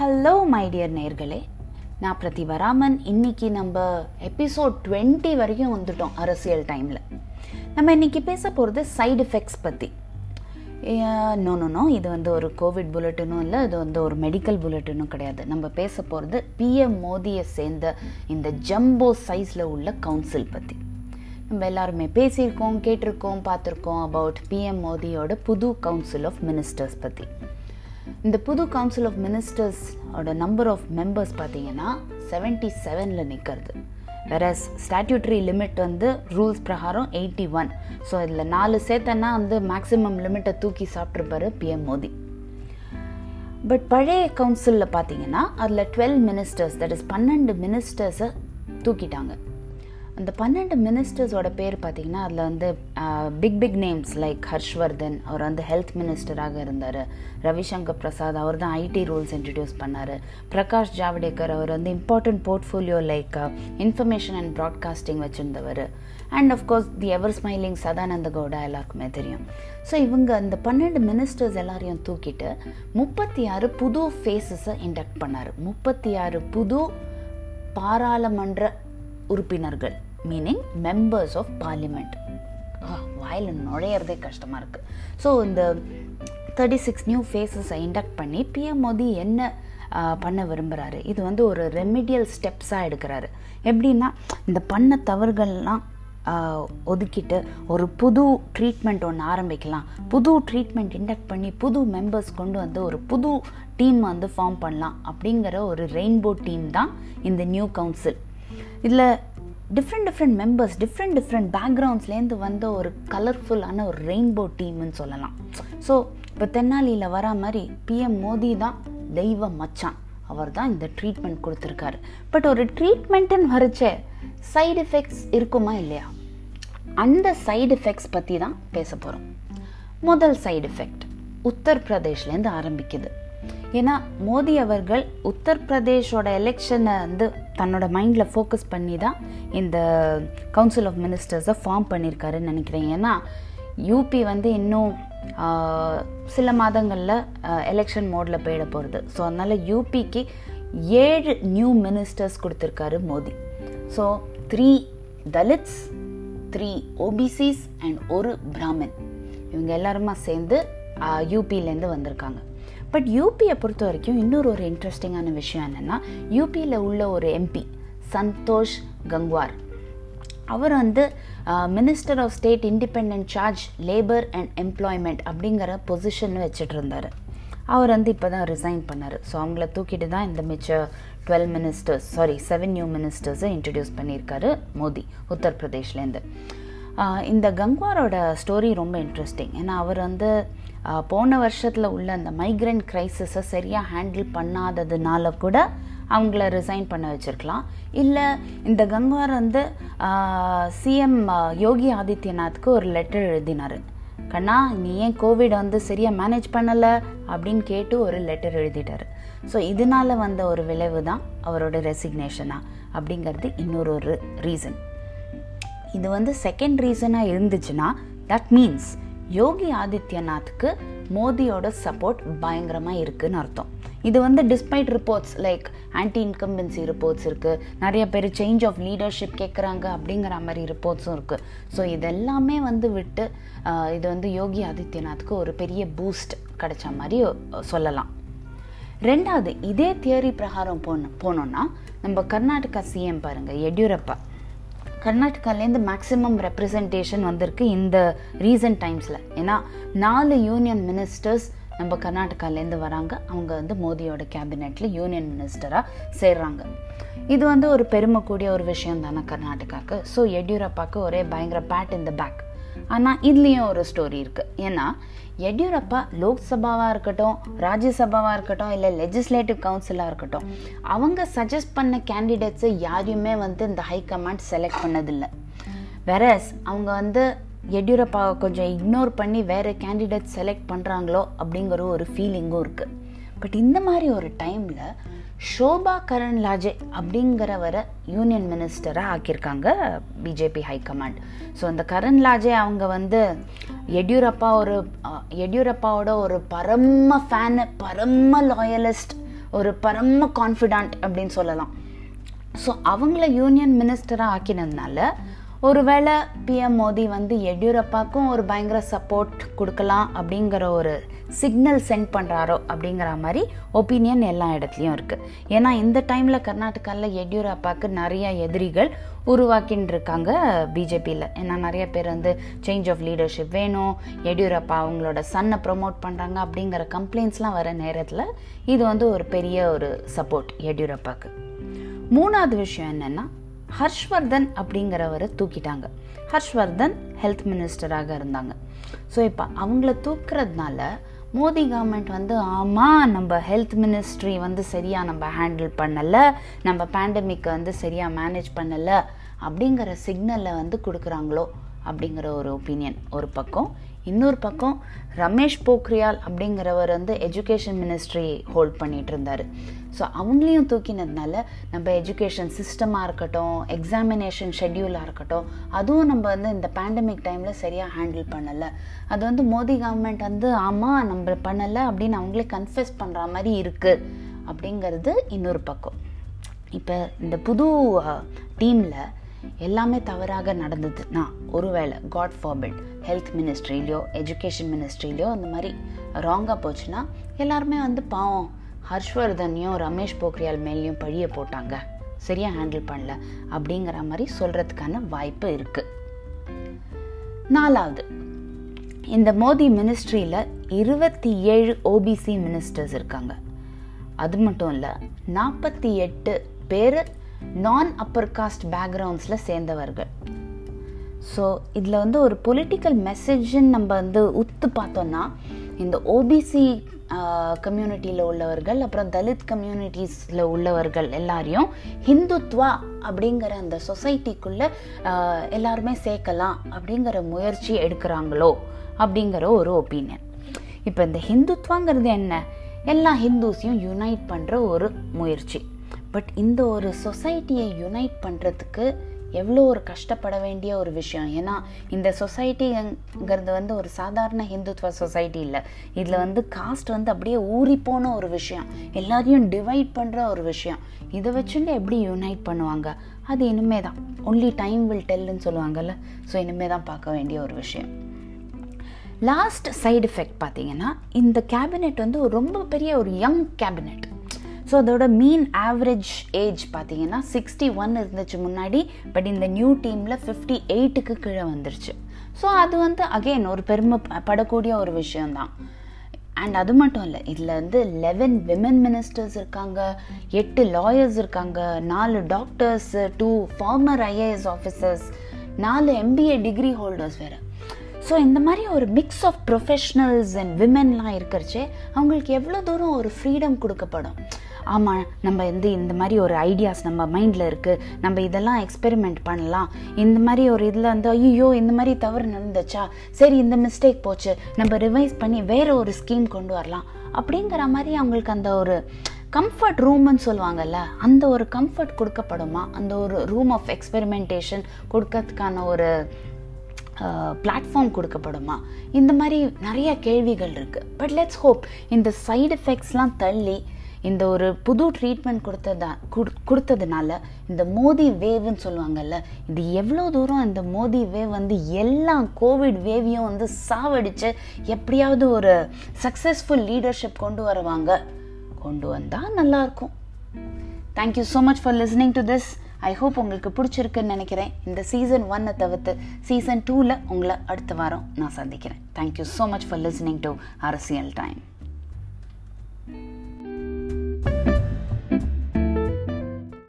Hello my dear நேர்களே. நான் பிரதிவராமன் இன்னைக்கு நம்ம எபிசோட் டுவெண்ட்டி வரைக்கும் வந்துட்டோம் அரசியல் டைமில் நம்ம இன்னைக்கு பேச போகிறது சைடு எஃபெக்ட்ஸ் பற்றி நோ நோ நோ இது வந்து ஒரு கோவிட் புல்லட்டினும் இல்லை இது வந்து ஒரு மெடிக்கல் புல்லட்டினும் கிடையாது. நம்ம பேச போகிறது பிஎம் மோதியை சேர்ந்த இந்த ஜம்போ சைஸில் உள்ள கவுன்சில் பற்றி நம்ம எல்லாருமே பேசியிருக்கோம் கேட்டிருக்கோம் பார்த்துருக்கோம் அபவுட் பிஎம் மோதியோட புது கவுன்சில் ஆஃப் மினிஸ்டர்ஸ் பற்றி இந்த புது கவுன்சில் ஆஃப் மினிஸ்டர்ஸோட நம்பர் ஆஃப் மெம்பர்ஸ் பார்த்தீங்கன்னா செவன்ட்டி செவனில் நிற்கிறது வேற ஸ்டாட்யூட்ரி லிமிட் வந்து ரூல்ஸ் பிரகாரம் எயிட்டி ஒன் ஸோ இதில் நாலு சேர்த்தனா வந்து மேக்ஸிமம் லிமிட்டை தூக்கி சாப்பிட்ருப்பாரு பிஎம் மோடி. பட் பழைய கவுன்சிலில் பார்த்தீங்கன்னா அதில் டுவெல் மினிஸ்டர்ஸ் தட் இஸ் பன்னெண்டு மினிஸ்டர்ஸை தூக்கிட்டாங்க. அந்த பன்னெண்டு மினிஸ்டர்ஸோட பேர் பார்த்தீங்கன்னா அதில் வந்து big big names like Harshvardhan அவர் வந்து ஹெல்த் மினிஸ்டராக இருந்தார். ரவிசங்கர் பிரசாத் அவர் தான் ஐடி ரூல்ஸ் இன்ட்ரடியூஸ் பண்ணார். பிரகாஷ் ஜாவடேக்கர் அவர் வந்து important portfolio like information and broadcasting வச்சுருந்தவர். And of course the ever smiling Sadananda Gowda எல்லாருக்குமே தெரியும். ஸோ இவங்க அந்த பன்னெண்டு மினிஸ்டர்ஸ் எல்லாரையும் தூக்கிட்டு முப்பத்தி ஆறு புது ஃபேஸஸை இண்டக்ட் பண்ணார். முப்பத்தி ஆறு புது பாராளுமன்ற உறுப்பினர்கள். மீனிங் மெம்பர்ஸ் ஆஃப் பார்லிமெண்ட் வாயில் நுழையிறதே கஷ்டமாக இருக்குது ஸோ இந்த தேர்ட்டி சிக்ஸ் நியூ ஃபேஸஸை இண்டக்ட் பண்ணி பிஎம் மோடி என்ன பண்ண விரும்புகிறாரு இது வந்து ஒரு ரெமிடியல் ஸ்டெப்ஸாக எடுக்கிறாரு. எப்படின்னா இந்த பண்ண தவறுகள்லாம் ஒதுக்கிட்டு ஒரு புது ட்ரீட்மெண்ட் ஒன்று ஆரம்பிக்கலாம். புது ட்ரீட்மெண்ட் இண்டக்ட் பண்ணி புது மெம்பர்ஸ் கொண்டு வந்து ஒரு புது டீம் வந்து ஃபார்ம் பண்ணலாம் அப்படிங்கிற ஒரு ரெயின்போ டீம் தான் இந்த நியூ கவுன்சில் இதில் different different members different different பேக்ரவுண்ட்ஸ்லேருந்து வந்த ஒரு கலர்ஃபுல்லான ஒரு ரெயின்போ டீம்னு சொல்லலாம். ஸோ இப்போ தென்னாலியில் வர மாதிரி பிஎம் மோடி தான் தெய்வ மச்சான். அவர் தான் இந்த ட்ரீட்மெண்ட் கொடுத்துருக்காரு. பட் ஒரு ட்ரீட்மெண்ட்டுன்னு வரைச்சே சைடு எஃபெக்ட்ஸ் இருக்குமா இல்லையா? அந்த சைடு எஃபெக்ட்ஸ் பற்றி தான் பேச போகிறோம் முதல் சைடு எஃபெக்ட் உத்தரப்பிரதேஷ்லேருந்து ஆரம்பிக்குது. ஏன்னா மோடி அவர்கள் உத்தரப்பிரதேஷோட எலெக்ஷனை வந்து தன்னோட மைண்டில் ஃபோக்கஸ் பண்ணி தான் இந்த கவுன்சில் ஆஃப் மினிஸ்டர்ஸை ஃபார்ம் பண்ணியிருக்காருன்னு நினைக்கிறேன். ஏன்னா யூபி வந்து இன்னும் சில மாதங்களில் எலெக்ஷன் மோடில் போயிட போகிறது ஸோ அதனால் யூபிக்கு ஏழு நியூ மினிஸ்டர்ஸ் கொடுத்துருக்காரு Modi so three Dalits three OBCs and ஒரு பிராமின் இவங்க எல்லாருமா சேர்ந்து யூபியிலேருந்து வந்திருக்காங்க. பட் யூபியை பொறுத்த வரைக்கும் இன்னொரு ஒரு இன்ட்ரெஸ்டிங்கான விஷயம் என்னென்னா யூபியில் உள்ள ஒரு எம்பி சந்தோஷ் கங்வார். அவர் வந்து minister of state independent charge labour and employment அப்படிங்கிற பொசிஷன் வச்சுட்டு இருந்தார் அவர் வந்து இப்போ தான் ரிசைன் பண்ணார். ஸோ அவங்கள தூக்கிட்டு தான் இந்த மிச்ச twelve ministers sorry seven new மினிஸ்டர்ஸை introduce பண்ணியிருக்காரு மோடி உத்தரப்பிரதேஷ்லேருந்து இந்த கங்வாரோட ஸ்டோரி ரொம்ப இன்ட்ரெஸ்டிங் ஏன்னா அவர் வந்து போன வருஷத்தில் உள்ள அந்த மைக்ரெண்ட் க்ரைசிஸை சரியாக ஹேண்டில் பண்ணாததுனால கூட அவங்கள ரிசைன் பண்ண வச்சுருக்கலாம். இல்லை இந்த கங்வார் வந்து சிஎம் யோகி ஆதித்யநாத்க்கு ஒரு லெட்டர் எழுதினார். கண்ணா நீ ஏன் கோவிட் வந்து சரியாக மேனேஜ் பண்ணலை? அப்படின்னு கேட்டு ஒரு லெட்டர் எழுதிட்டார். ஸோ இதனால வந்த ஒரு விளைவு தான் அவரோட ரெசிக்னேஷனாக அப்படிங்கிறது இன்னொரு ஒரு ரீசன் இது வந்து செகண்ட் ரீசனாக இருந்துச்சுன்னா தட் மீன்ஸ் யோகி ஆதித்யநாத்துக்கு மோதியோட சப்போர்ட் பயங்கரமாக இருக்குதுன்னு அர்த்தம். இது வந்து despite reports like anti incumbency reports இருக்குது நிறைய பேர் சேஞ்ச் ஆஃப் லீடர்ஷிப் கேட்குறாங்க அப்படிங்கிற மாதிரி ரிப்போர்ட்ஸும் இருக்குது ஸோ இதெல்லாமே வந்து விட்டு இது வந்து யோகி ஆதித்யநாத்துக்கு ஒரு பெரிய பூஸ்ட் கிடைச்ச மாதிரி சொல்லலாம். ரெண்டாவது இதே தியரி பிரகாரம் போன போனோன்னா நம்ம கர்நாடகா சிஎம் பாருங்கள் எடியூரப்பா. கர்நாடகாலேருந்து மேக்ஸிமம் ரெப்ரசன்டேஷன் வந்திருக்கு இந்த ரீசன்ட் டைம்ஸில் ஏன்னா நாலு யூனியன் மினிஸ்டர்ஸ் நம்ம கர்நாடகாலேருந்து வராங்க. அவங்க வந்து மோடியோட கேபினெட்டில் யூனியன் மினிஸ்டராக சேர்றாங்க. இது வந்து ஒரு பெருமை கூடிய ஒரு விஷயம் தானே கர்நாடகாவுக்கு ஸோ எடியூரப்பாவுக்கு ஒரே பயங்கர பேட் இந்த பேக் ஆனால் இதுலேயும் ஒரு ஸ்டோரி இருக்குது ஏன்னா எடியூரப்பா லோக்சபாவாக இருக்கட்டும் ராஜ்யசபாவாக இருக்கட்டும் இல்லை லெஜிஸ்லேட்டிவ் கவுன்சிலாக இருக்கட்டும் அவங்க சஜஸ்ட் பண்ண கேண்டிடேட்ஸை யாரையுமே வந்து இந்த ஹை கமாண்ட் செலக்ட் பண்ணதில்லை. வேற அவங்க வந்து எடியூரப்பாவை கொஞ்சம் இக்னோர் பண்ணி வேறு கேண்டிடேட் செலக்ட் பண்ணுறாங்களோ அப்படிங்கிற ஒரு ஃபீலிங்கும் இருக்குது பட் இந்த மாதிரி ஒரு டைமில் ஷோபா கரண் லாஜே அப்படிங்கிறவரை யூனியன் மினிஸ்டராக ஆக்கியிருக்காங்க பிஜேபி ஹைகமாண்ட் ஸோ அந்த கரண் லாஜே அவங்க வந்து எடியூரப்பா ஒரு எடியூரப்பாவோட ஒரு பரம ஃபேனு பரம லாயலிஸ்ட் ஒரு பரம கான்ஃபிடண்ட் அப்படின்னு சொல்லலாம். ஸோ அவங்கள யூனியன் மினிஸ்டராக ஆக்கினதுனால ஒருவேளை பிஎம் மோடி வந்து எடியூரப்பாக்கும் ஒரு பயங்கர சப்போர்ட் கொடுக்கலாம் அப்படிங்கிற ஒரு சிக்னல் சென்ட் பண்ணுறாரோ அப்படிங்கிற மாதிரி ஒப்பீனியன் எல்லா இடத்துலையும் இருக்குது ஏன்னா இந்த டைமில் கர்நாடகாவில் எடியூரப்பாவுக்கு நிறைய எதிரிகள் உருவாக்கின்னு இருக்காங்க பிஜேபியில் ஏன்னா நிறைய பேர் வந்து சேஞ்ச் ஆஃப் லீடர்ஷிப் வேணும் எடியூரப்பா அவங்களோட சன்னை ப்ரொமோட் பண்ணுறாங்க அப்படிங்கிற கம்ப்ளைண்ட்ஸ்லாம் வர நேரத்தில் இது வந்து ஒரு பெரிய ஒரு சப்போர்ட் எடியூரப்பாவுக்கு மூணாவது விஷயம் என்னென்னா ஹர்ஷ்வர்தன் அப்படிங்கிறவரை தூக்கிட்டாங்க. ஹர்ஷ்வர்தன் ஹெல்த் மினிஸ்டராக இருந்தாங்க. ஸோ இப்போ அவங்கள தூக்குறதுனால மோடி கவர்மெண்ட் வந்து ஆமாம் நம்ம ஹெல்த் மினிஸ்ட்ரி வந்து சரியாக நம்ம ஹேண்டில் பண்ணலை நம்ம பேண்டமிக்கை வந்து சரியாக மேனேஜ் பண்ணலை அப்படிங்கிற சிக்னலை வந்து கொடுக்குறாங்களோ அப்படிங்கிற ஒரு ஒப்பீனியன் ஒரு பக்கம். இன்னொரு பக்கம் ரமேஷ் போக்ரியால் அப்படிங்கிறவர் வந்து எஜுகேஷன் மினிஸ்ட்ரி ஹோல்ட் பண்ணிட்டு இருந்தார் ஸோ அவங்களையும் தூக்கினதுனால நம்ம எஜுகேஷன் சிஸ்டமாக இருக்கட்டும் எக்ஸாமினேஷன் ஷெட்யூலாக இருக்கட்டும் அதுவும் நம்ம வந்து இந்த பேண்டமிக் டைமில் சரியாக ஹேண்டில் பண்ணலை. அது வந்து மோடி கவர்மெண்ட் வந்து ஆமாம் நம்ம பண்ணலை அப்படின்னு அவங்களே கன்ஃபியூஸ் பண்ணுற மாதிரி இருக்குது அப்படிங்கிறது இன்னொரு பக்கம். இப்போ இந்த புது டீமில் எல்லாமே தவறாக நடந்ததுன்னா ஒருவேளை காட் ஃபார்பிட் ஹெல்த் மினிஸ்ட்ரிலையோ எஜுகேஷன் மினிஸ்ட்ரிலையோ அந்த மாதிரி ராங்காக போச்சுன்னா எல்லாருமே வந்து பாவம் ஹர்ஷ்வர்தனையும் ரமேஷ் போக்ரியால் மேலேயும் பழிய போட்டாங்க. சரியாக ஹேண்டில் பண்ணல அப்படிங்கிற மாதிரி சொல்கிறதுக்கான வாய்ப்பு இருக்குது நாலாவது இந்த மோதி மினிஸ்ட்ரியில் இருபத்தி ஏழு ஓபிசி மினிஸ்டர்ஸ் இருக்காங்க. அது மட்டும் இல்லை நாற்பத்தி எட்டு பேர் நான் அப்பர் காஸ்ட் பேக்ரவுண்ட்ஸில் சேர்ந்தவர்கள். ஸோ இதில் வந்து ஒரு பொலிட்டிக்கல் மெசேஜ்னு நம்ம வந்து உத்து பார்த்தோன்னா இந்த ஓபிசி கம்யூனிட்டியில் உள்ளவர்கள் அப்புறம் தலித் கம்யூனிட்டிஸில் உள்ளவர்கள் எல்லாரையும் ஹிந்துத்வா அப்படிங்கிற அந்த சொசைட்டிக்குள்ளே எல்லாருமே சேர்க்கலாம் அப்படிங்கிற முயற்சி எடுக்கிறாங்களோ அப்படிங்கிற ஒரு ஒப்பீனியன் இப்போ இந்த ஹிந்துத்வாங்கிறது என்ன? எல்லா ஹிந்துஸையும் யுனைட் பண்ணுற ஒரு முயற்சி. பட் இந்த ஒரு சொசைட்டியை யுனைட் பண்ணுறதுக்கு எவ்வளோ ஒரு கஷ்டப்பட வேண்டிய ஒரு விஷயம். ஏன்னா இந்த சொசைட்டிங்கிறது வந்து ஒரு சாதாரண ஹிந்துத்வ சொசைட்டி இல்லை. இதில் வந்து காஸ்ட் வந்து அப்படியே ஊறி போன ஒரு விஷயம். எல்லாரையும் டிவைட் பண்ணுற ஒரு விஷயம். இதை வச்சுட்டு எப்படி யுனைட் பண்ணுவாங்க? அது இனிமே தான் ஒன்லி டைம் வில் டெல்லுன்னு சொல்லுவாங்கல்ல. ஸோ இனிமே தான் பார்க்க வேண்டிய ஒரு விஷயம். லாஸ்ட் சைடு எஃபெக்ட் பார்த்தீங்கன்னா இந்த கேபினெட் வந்து ரொம்ப பெரிய ஒரு யங் கேபினெட் ஸோ அதோட மீன் ஆவரேஜ் ஏஜ் பார்த்தீங்கன்னா சிக்ஸ்டி ஒன் இருந்துச்சு முன்னாடி பட் இந்த நியூ டீமில் ஃபிஃப்டி எயிட்டுக்கு கீழே வந்துருச்சு. ஸோ அது வந்து அகெயின் ஒரு பெருமை படக்கூடிய ஒரு விஷயம்தான். அண்ட் அது மட்டும் இல்லை இதில் வந்து லெவன் விமன் மினிஸ்டர்ஸ் இருக்காங்க எட்டு லாயர்ஸ் இருக்காங்க நாலு doctors two former IAS officers நாலு எம்பிஏ டிகிரி ஹோல்டர்ஸ் வேறு. ஸோ இந்த மாதிரி ஒரு மிக்ஸ் ஆஃப் ப்ரொஃபஷ்னல்ஸ் அண்ட் விமென்லாம் இருக்கிறச்சே அவங்களுக்கு எவ்வளோ தூரம் ஒரு ஃப்ரீடம் கொடுக்கப்படும்? ஆமாம் நம்ம வந்து இந்த மாதிரி ஒரு ஐடியாஸ் நம்ம மைண்டில் இருக்குது நம்ம இதெல்லாம் எக்ஸ்பெரிமெண்ட் பண்ணலாம். இந்த மாதிரி ஒரு இதில் வந்து ஐயோ இந்த மாதிரி தவறு நடந்துச்சா? சரி இந்த மிஸ்டேக் போச்சு. நம்ம ரிவைஸ் பண்ணி வேறு ஒரு ஸ்கீம் கொண்டு வரலாம். அப்படிங்கிற மாதிரி அவங்களுக்கு அந்த ஒரு கம்ஃபர்ட் ரூம்னு சொல்லுவாங்கல்ல அந்த ஒரு கம்ஃபர்ட் கொடுக்கப்படுமா? அந்த ஒரு ரூம் ஆஃப் எக்ஸ்பெரிமெண்டேஷன் கொடுக்கறதுக்கான ஒரு பிளாட்ஃபார்ம் கொடுக்கப்படுமா? இந்த மாதிரி நிறைய கேள்விகள் இருக்குது பட் லெட்ஸ் ஹோப் இந்த சைடு எஃபெக்ட்ஸ்லாம் தள்ளி இந்த ஒரு புது ட்ரீட்மெண்ட் கொடுத்ததா கொடுத்ததுனால இந்த மோதி வேவ்னு சொல்லுவாங்கல்ல இது எவ்வளோ தூரம் இந்த மோதி வேவ் வந்து எல்லா கோவிட் வேவையும் வந்து சாவடித்து எப்படியாவது ஒரு சக்ஸஸ்ஃபுல் லீடர்ஷிப் கொண்டு வருவாங்க. கொண்டு வந்தால் நல்லாயிருக்கும் thank you so much for listening to this I hope உங்களுக்கு பிடிச்சிருக்குன்னு நினைக்கிறேன். இந்த சீசன் ஒன்னை தவிர்த்து சீசன் டூவில் உங்களை அடுத்த வாரம் நான் சந்திக்கிறேன். Thank you so much for listening to அரசியல் டைம்